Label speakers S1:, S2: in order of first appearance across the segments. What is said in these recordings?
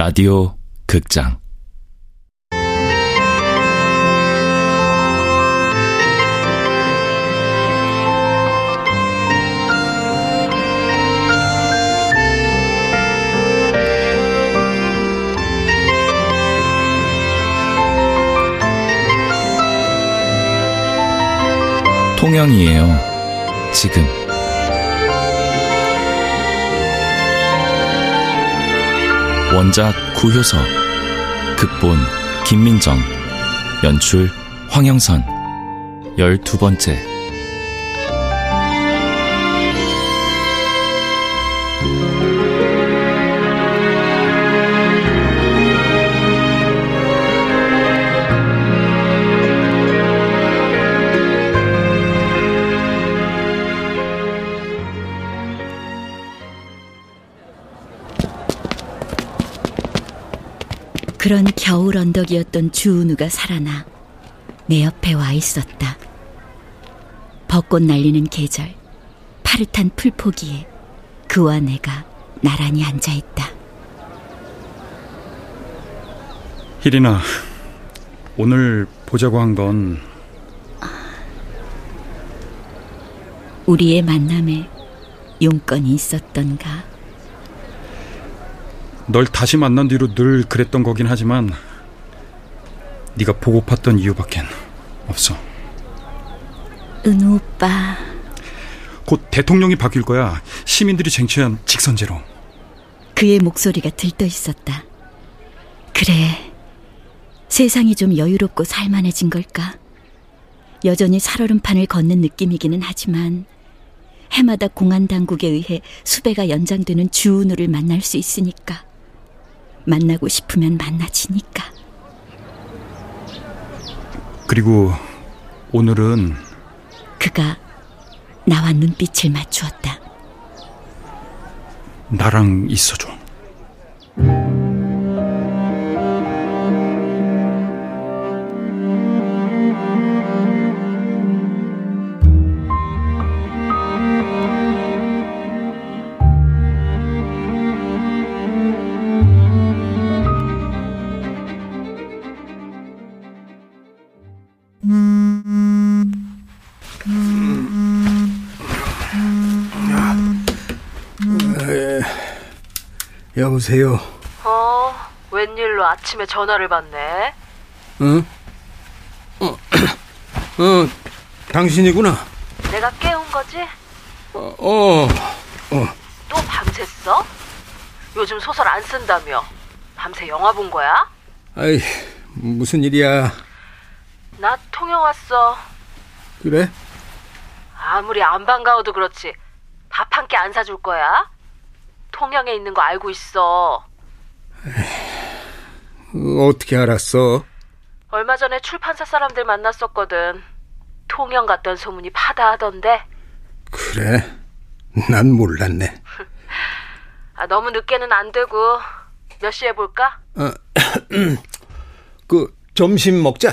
S1: 라디오 극장 통영이에요. 지금. 원작 구효서, 극본 김민정, 연출 황영선, 열두 번째.
S2: 그런 겨울 언덕이었던 주은우가 살아나 내 옆에 와 있었다. 벚꽃 날리는 계절, 파릇한 풀포기에 그와 내가 나란히 앉아 있다.
S3: 희리나, 오늘 보자고 한 건
S2: 우리의 만남에 용건이 있었던가?
S3: 널 다시 만난 뒤로 늘 그랬던 거긴 하지만 네가 보고팠던 이유밖엔 없어.
S2: 은우 오빠.
S3: 곧 대통령이 바뀔 거야. 시민들이 쟁취한 직선제로.
S2: 그의 목소리가 들떠 있었다. 그래. 세상이 좀 여유롭고 살만해진 걸까? 여전히 살얼음판을 걷는 느낌이기는 하지만 해마다 공안 당국에 의해 수배가 연장되는 주은우를 만날 수 있으니까. 만나고 싶으면 만나지니까.
S3: 그리고 오늘은
S2: 그가 나와 눈빛을 맞추었다.
S3: 나랑 있어줘.
S4: 여보세요.
S5: 어, 웬일로 아침에 전화를 받네?
S4: 응? 어, 어, 당신이구나.
S5: 내가 깨운 거지?
S4: 어, 어, 어.
S5: 또 밤샜어? 요즘 소설 안 쓴다며. 밤새 영화 본 거야?
S4: 아이, 무슨 일이야?
S5: 나 통영 왔어.
S4: 그래?
S5: 아무리 안 반가워도 그렇지. 밥 한 끼 안 사줄 거야? 통영에 있는 거 알고 있어.
S4: 어, 어떻게 알았어?
S5: 얼마 전에 출판사 사람들 만났었거든. 통영 갔던 소문이 파다하던데.
S4: 그래? 난 몰랐네.
S5: 아, 너무 늦게는 안 되고 몇 시에 볼까?
S4: 어, 그 점심 먹자.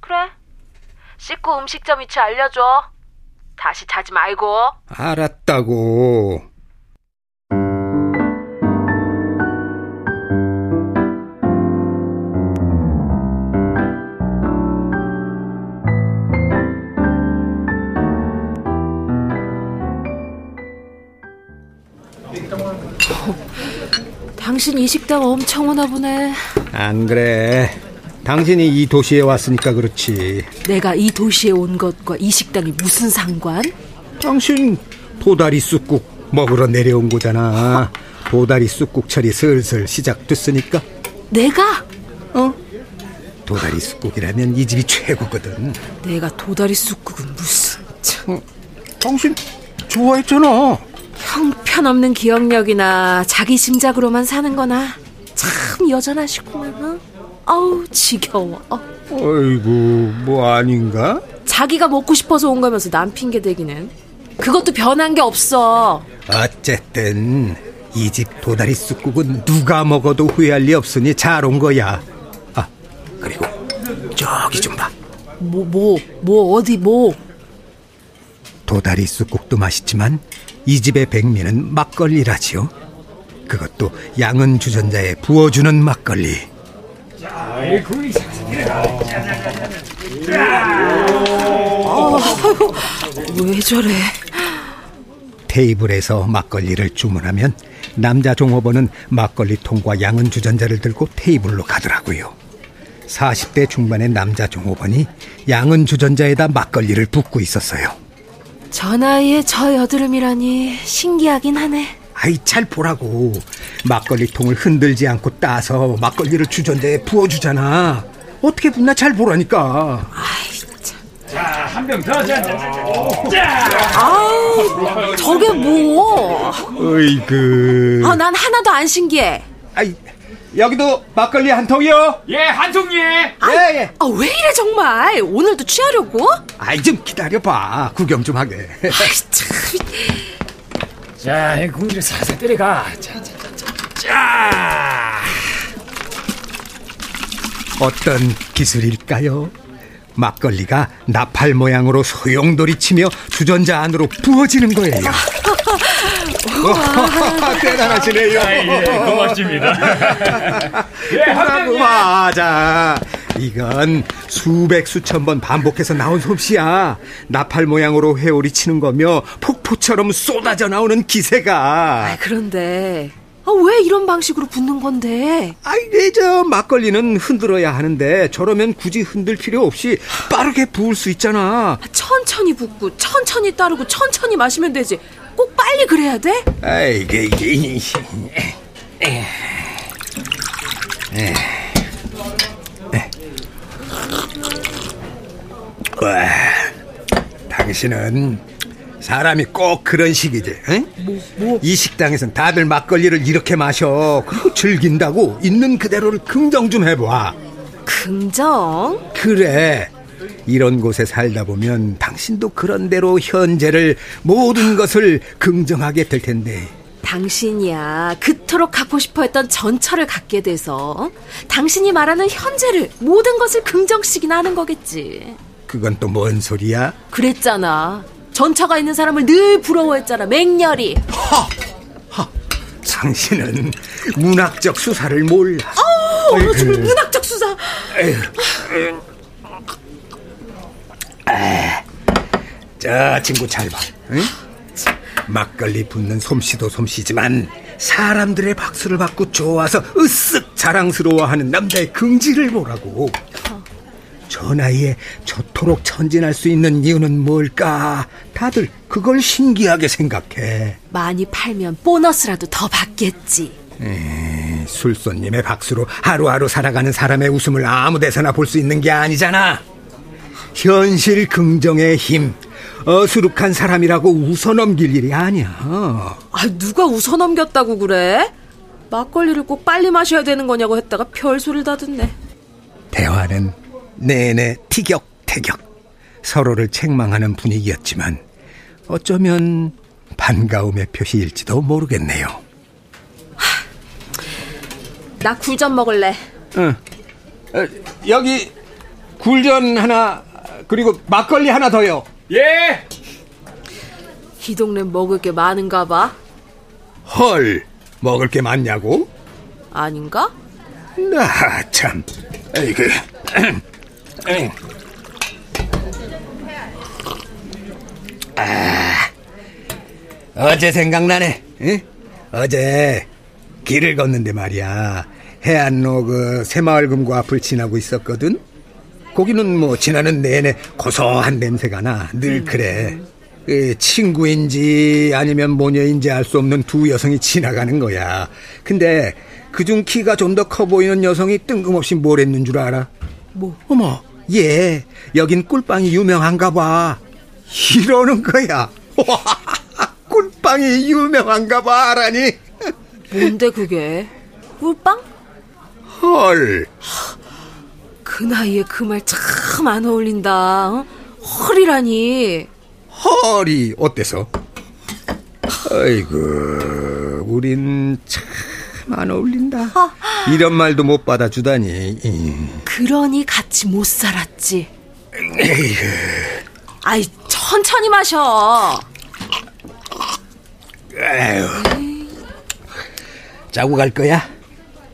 S5: 그래. 씻고 음식점 위치 알려줘. 다시 자지 말고.
S4: 알았다고.
S5: 당신 이 식당 엄청 오나 보네.
S4: 안 그래. 당신이 이 도시에 왔으니까 그렇지.
S5: 내가 이 도시에 온 것과 이 식당이 무슨 상관?
S4: 당신 도다리 쑥국 먹으러 내려온 거잖아. 도다리 쑥국철이 슬슬 시작됐으니까.
S5: 내가?
S4: 어? 도다리 쑥국이라면 이 집이 최고거든.
S5: 내가 도다리 쑥국은 무슨... 참.
S4: 어, 당신 좋아했잖아.
S5: 형편없는 기억력이나 자기 짐작으로만 사는 거나 참 여전하시구만. 어? 아우 지겨워. 어.
S4: 어이구 뭐 아닌가?
S5: 자기가 먹고 싶어서 온 거면서 남 핑계 대기는. 그것도 변한 게 없어.
S4: 어쨌든 이 집 도다리 쑥국은 누가 먹어도 후회할 리 없으니 잘 온 거야. 아 그리고 저기 좀 봐.
S5: 뭐 뭐, 뭐 어디 뭐?
S4: 도다리 쑥국도 맛있지만 이 집의 백미는 막걸리라지요. 그것도 양은 주전자에 부어주는 막걸리.
S5: 왜 저래?
S4: 테이블에서 막걸리를 주문하면 남자 종업원은 막걸리 통과 양은 주전자를 들고 테이블로 가더라고요. 40대 중반의 남자 종업원이 양은 주전자에다 막걸리를 붓고 있었어요.
S5: 저 나이에 저 여드름이라니 신기하긴 하네.
S4: 아이 잘 보라고 막걸리 통을 흔들지 않고 따서 막걸리를 주전자에 부어주잖아. 어떻게 붓나 잘 보라니까.
S5: 아우, 저게 뭐?
S4: 어이 그.
S5: 아, 난 하나도 안 신기해.
S4: 아이 여기도 막걸리 한 통이요.
S6: 예, 한송이.
S4: 예 예.
S5: 아, 왜 이래 정말? 오늘도 취하려고?
S4: 아이 좀 기다려 봐. 구경 좀 하게.
S5: 아이, 참.
S6: 자, 이 공기를 살살 때려가. 자, 자, 자, 자. 자.
S4: 어떤 기술일까요? 막걸리가 나팔 모양으로 소용돌이 치며 주전자 안으로 부어지는 거예요. 대단하시네요.
S6: 예, 고맙습니다. 예,
S4: 보라고 맞아. 이건 수백 수천 번 반복해서 나온 솜씨야. 나팔 모양으로 회오리 치는 거며 폭포처럼 쏟아져 나오는 기세가.
S5: 아, 그런데 아, 왜 이런 방식으로 붓는 건데?
S4: 아이, 내저 막걸리는 흔들어야 하는데 저러면 굳이 흔들 필요 없이 빠르게 부을 수 있잖아.
S5: 천천히 붓고 천천히 따르고 천천히 마시면 되지. 꼭 빨리 그래야 돼?
S4: 아이, 이게, 이게. 와, 당신은 사람이 꼭 그런 식이지. 응? 이 식당에선 다들 막걸리를 이렇게 마셔. 그리고 즐긴다고 있는 그대로를 긍정 좀 해봐.
S5: 긍정?
S4: 그래. 이런 곳에 살다 보면 당신도 그런 대로 현재를 모든 것을 긍정하게 될 텐데.
S5: 당신이야 그토록 갖고 싶어 했던 전철을 갖게 돼서 어? 당신이 말하는 현재를 모든 것을 긍정시키나 하는 거겠지.
S4: 그건 또 뭔 소리야?
S5: 그랬잖아. 전처가 있는 사람을 늘 부러워했잖아. 맹렬히.
S4: 당신은 문학적 수사를 몰라.
S5: 어머, 정말 문학적 수사.
S4: 저 친구 잘 봐. 응? 막걸리 붓는 솜씨도 솜씨지만 사람들의 박수를 받고 좋아서 으쓱 자랑스러워하는 남자의 긍지를 보라고. 저 나이에 저토록 천진할 수 있는 이유는 뭘까? 다들 그걸 신기하게 생각해.
S5: 많이 팔면 보너스라도 더 받겠지.
S4: 술손님의 박수로 하루하루 살아가는 사람의 웃음을 아무 데서나 볼 수 있는 게 아니잖아. 현실 긍정의 힘, 어수룩한 사람이라고 웃어넘길 일이 아니야.
S5: 아, 누가 웃어 넘겼다고 그래? 막걸리를 꼭 빨리 마셔야 되는 거냐고 했다가 별소리를 다 듣네.
S4: 대화는 내내 티격태격, 서로를 책망하는 분위기였지만 어쩌면 반가움의 표시일지도 모르겠네요.
S5: 나 굴전 먹을래.
S4: 응. 어, 여기 굴전 하나 그리고 막걸리 하나 더요.
S6: 예.
S5: 이 동네 먹을 게 많은가 봐.
S4: 헐, 먹을 게 많냐고?
S5: 아닌가?
S4: 나 참, 에이그, 아, 어제 생각나네. 응? 어제 길을 걷는데 말이야. 해안로 그 새마을금고 앞을 지나고 있었거든. 거기는 뭐 지나는 내내 고소한 냄새가 나. 늘 그래. 그 친구인지 아니면 모녀인지 알 수 없는 두 여성이 지나가는 거야. 근데 그중 키가 좀 더 커 보이는 여성이 뜬금없이 뭘 했는 줄 알아?
S5: 뭐?
S4: 어머, 얘 여긴 꿀빵이 유명한가 봐. 이러는 거야. 꿀빵이 유명한가 봐, 알아니?
S5: 뭔데 그게? 꿀빵?
S4: 헐.
S5: 그 나이에 그 말 참 안 어울린다. 어? 헐이라니.
S4: 헐이 어때서? 아이고, 우린 참 안 어울린다. 이런 말도 못 받아주다니.
S5: 그러니 같이 못 살았지. 아이 천천히 마셔.
S4: 아유. 자고 갈 거야?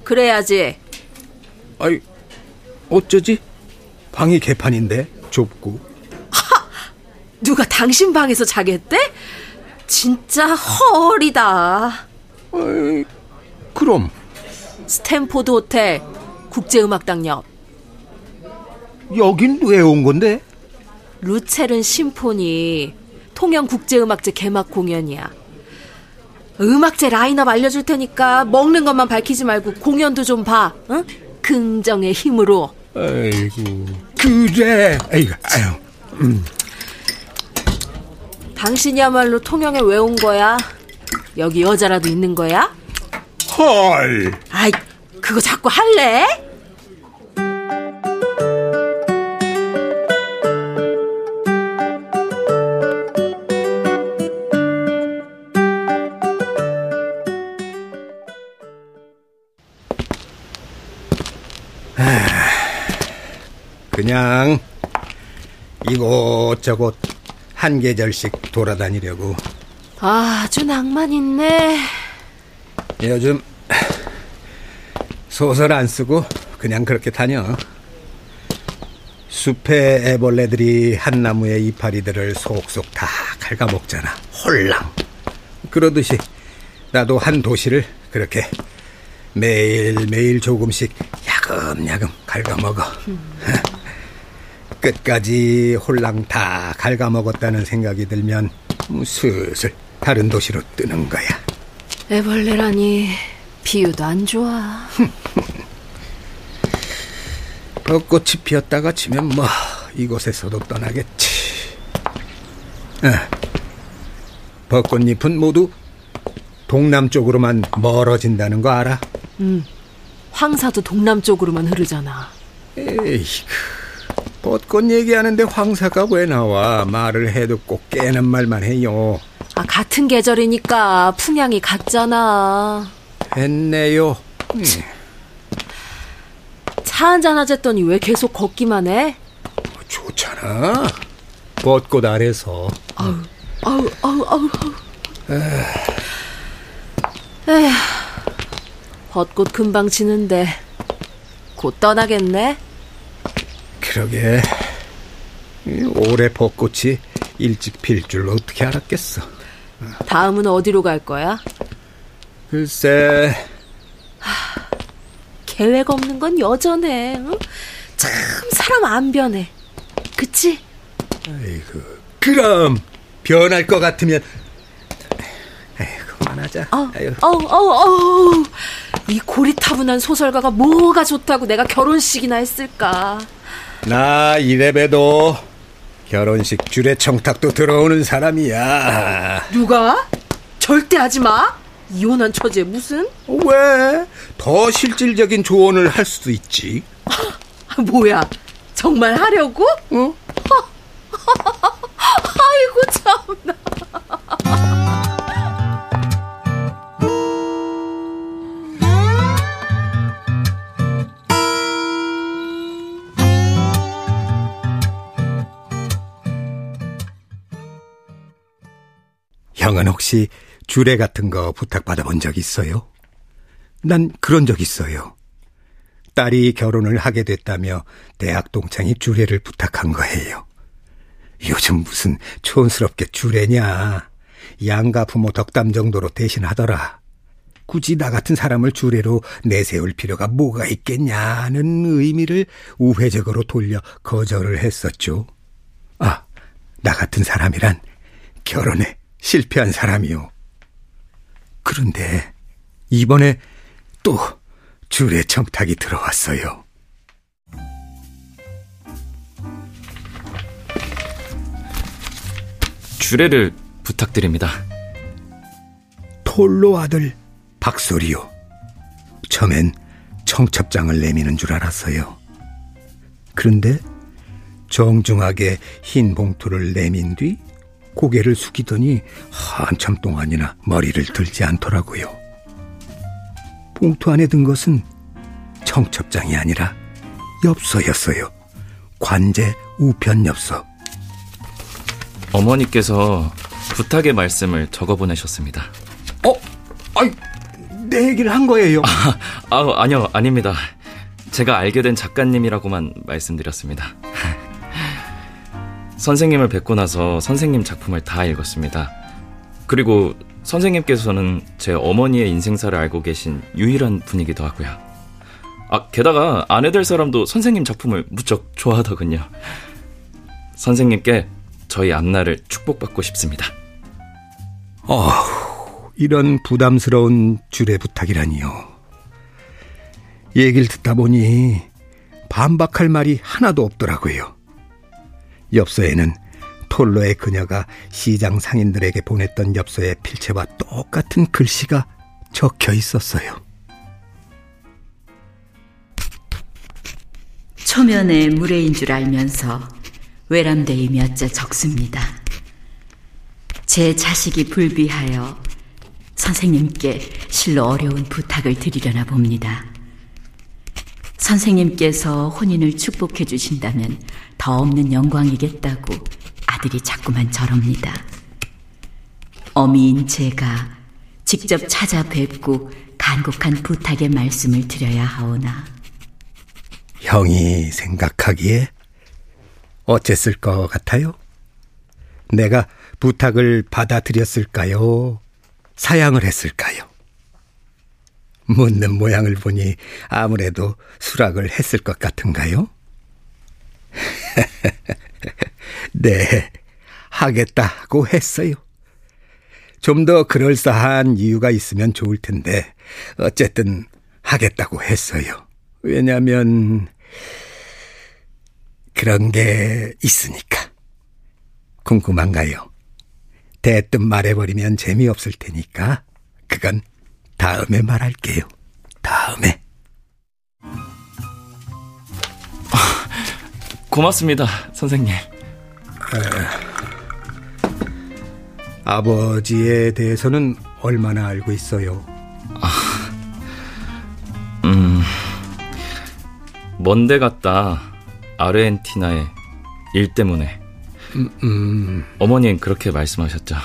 S5: 그래야지.
S4: 아이, 어쩌지? 방이 개판인데 좁고.
S5: 누가 당신 방에서 자겠대? 진짜 헐이다.
S4: 어이, 그럼
S5: 스탠포드 호텔 국제음악당 옆
S4: 여긴 왜 온 건데?
S5: 루체른 심포니 통영 국제음악제 개막 공연이야. 음악제 라인업 알려줄 테니까 먹는 것만 밝히지 말고 공연도 좀 봐. 응? 긍정의 힘으로.
S4: 아이고 그래. 아이고 아유. 음.
S5: 당신이야말로 통영에 왜 온 거야? 여기 여자라도 있는 거야?
S4: 헐.
S5: 아이, 그거 자꾸 할래?
S4: 그냥 이곳저곳 한 계절씩 돌아다니려고.
S5: 아주 낭만 있네.
S4: 요즘 소설 안 쓰고 그냥 그렇게 다녀. 숲의 애벌레들이 한 나무의 이파리들을 속속 다 갉아먹잖아. 홀랑. 그러듯이 나도 한 도시를 그렇게 매일매일 조금씩 야금야금 갉아먹어. 끝까지 홀랑 다 갉아먹었다는 생각이 들면 뭐 슬슬 다른 도시로 뜨는 거야.
S5: 애벌레라니 비유도 안 좋아.
S4: 벚꽃이 피었다가 치면 뭐 이곳에서도 떠나겠지. 아, 벚꽃잎은 모두 동남쪽으로만 멀어진다는 거 알아?
S5: 응. 황사도 동남쪽으로만 흐르잖아.
S4: 에이그 벚꽃 얘기하는데 황사가 왜 나와? 말을 해도 꼭 깨는 말만 해요.
S5: 아, 같은 계절이니까 풍향이 같잖아.
S4: 됐네요. 음,
S5: 차 한잔 하랬더니 왜 계속 걷기만 해?
S4: 좋잖아. 벚꽃 아래서.
S5: 아우, 아우, 아우, 아우. 에휴, 벚꽃 금방 지는데 곧 떠나겠네.
S4: 그러게. 이 올해 벚꽃이 일찍 필 줄 어떻게 알았겠어.
S5: 다음은 어디로 갈 거야?
S4: 글쎄,
S5: 계획 없는 건 여전해. 응? 참 사람 안 변해. 그치?
S4: 아이고. 그럼 변할 것 같으면 그만하자.
S5: 어. 어, 어, 어. 이 고리타분한 소설가가 뭐가 좋다고 내가 결혼식이나 했을까?
S4: 나 이래봬도 결혼식 줄에 청탁도 들어오는 사람이야.
S5: 누가? 절대 하지 마. 이혼한 처지에 무슨?
S4: 왜? 더 실질적인 조언을 할 수도 있지.
S5: 아, 뭐야? 정말 하려고?
S4: 어?
S5: 아이고 참나.
S4: 형은 혹시 주례 같은 거 부탁받아 본 적 있어요? 난 그런 적 있어요. 딸이 결혼을 하게 됐다며 대학 동창이 주례를 부탁한 거예요. 요즘 무슨 촌스럽게 주례냐. 양가 부모 덕담 정도로 대신하더라. 굳이 나 같은 사람을 주례로 내세울 필요가 뭐가 있겠냐는 의미를 우회적으로 돌려 거절을 했었죠. 아, 나 같은 사람이란 결혼에 실패한 사람이요. 그런데 이번에 또 주례 청탁이 들어왔어요.
S1: 주례를 부탁드립니다.
S4: 톨로 아들 박소리요. 처음엔 청첩장을 내미는 줄 알았어요. 그런데 정중하게 흰 봉투를 내민 뒤 고개를 숙이더니 한참 동안이나 머리를 들지 않더라고요. 봉투 안에 든 것은 청첩장이 아니라 엽서였어요. 관제 우편 엽서.
S1: 어머니께서 부탁의 말씀을 적어 보내셨습니다.
S4: 어? 아이, 내내 얘기를 한 거예요.
S1: 아, 아니요, 아닙니다. 제가 알게 된 작가님이라고만 말씀드렸습니다. 선생님을 뵙고 나서 선생님 작품을 다 읽었습니다. 그리고 선생님께서는 제 어머니의 인생사를 알고 계신 유일한 분이기도 하고요. 아, 게다가 아내 될 사람도 선생님 작품을 무척 좋아하더군요. 선생님께 저희 앞날을 축복받고 싶습니다.
S4: 어, 이런 부담스러운 줄의 부탁이라니요. 얘기를 듣다 보니 반박할 말이 하나도 없더라고요. 엽서에는 톨로의 그녀가 시장 상인들에게 보냈던 엽서의 필체와 똑같은 글씨가 적혀 있었어요.
S2: 초면에 무례인 줄 알면서 외람되이 몇자 적습니다. 제 자식이 불비하여 선생님께 실로 어려운 부탁을 드리려나 봅니다. 선생님께서 혼인을 축복해 주신다면 더 없는 영광이겠다고 아들이 자꾸만 저럽니다. 어미인 제가 직접 찾아뵙고 간곡한 부탁의 말씀을 드려야 하오나
S4: 형이 생각하기에 어쨌을 것 같아요? 내가 부탁을 받아들였을까요? 사양을 했을까요? 묻는 모양을 보니 아무래도 수락을 했을 것 같은가요? 네, 하겠다고 했어요. 좀 더 그럴싸한 이유가 있으면 좋을 텐데, 어쨌든 하겠다고 했어요. 왜냐면, 그런 게 있으니까. 궁금한가요? 대뜸 말해버리면 재미없을 테니까, 그건 다음에 말할게요. 다음에.
S1: 고맙습니다, 선생님.
S4: 아버지에 대해서는 얼마나 알고 있어요?
S1: 먼데 갔다 아르헨티나에 일 때문에
S4: 음,
S1: 어머니는 그렇게 말씀하셨죠.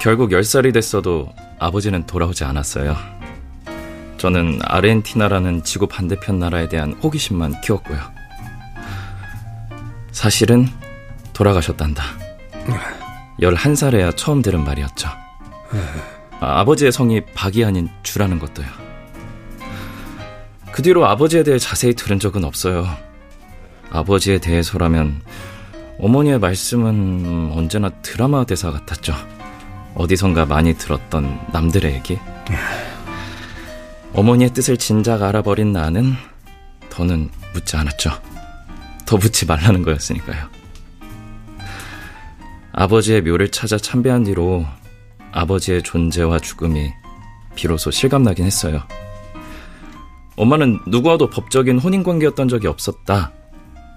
S1: 결국 10살이 됐어도 아버지는 돌아오지 않았어요. 저는 아르헨티나라는 지구 반대편 나라에 대한 호기심만 키웠고요. 사실은 돌아가셨단다. 11살에야 처음 들은 말이었죠. 아, 아버지의 성이 박이 아닌 주라는 것도요. 그 뒤로 아버지에 대해 자세히 들은 적은 없어요. 아버지에 대해서라면 어머니의 말씀은 언제나 드라마 대사 같았죠. 어디선가 많이 들었던 남들의 얘기. 어머니의 뜻을 진작 알아버린 나는 더는 묻지 않았죠. 더 묻지 말라는 거였으니까요. 아버지의 묘를 찾아 참배한 뒤로 아버지의 존재와 죽음이 비로소 실감나긴 했어요. 엄마는 누구와도 법적인 혼인 관계였던 적이 없었다.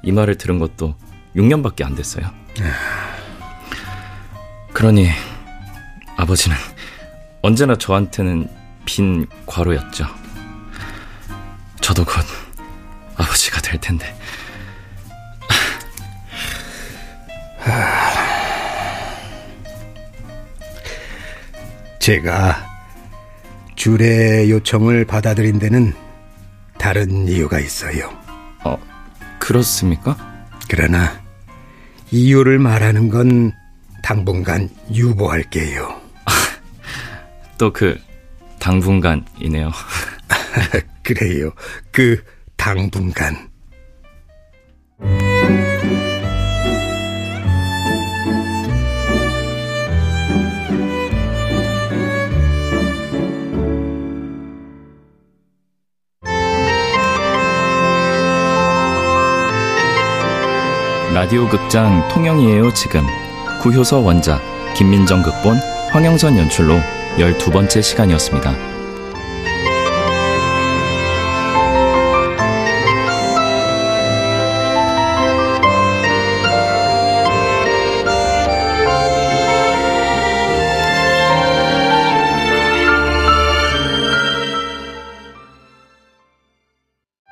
S1: 이 말을 들은 것도 6년밖에 안 됐어요. 그러니 아버지는 언제나 저한테는 빈 과로였죠. 저도 곧 아버지가 될 텐데.
S4: 제가 줄의 요청을 받아들인 데는 다른 이유가 있어요.
S1: 어, 그렇습니까?
S4: 그러나 이유를 말하는 건 당분간 유보할게요.
S1: 또 그 당분간이네요.
S4: 그래요. 그 당분간.
S1: 라디오 극장 통영이에요 지금 구효서 원작 김민정 극본 황영선 연출로 12번째 시간이었습니다.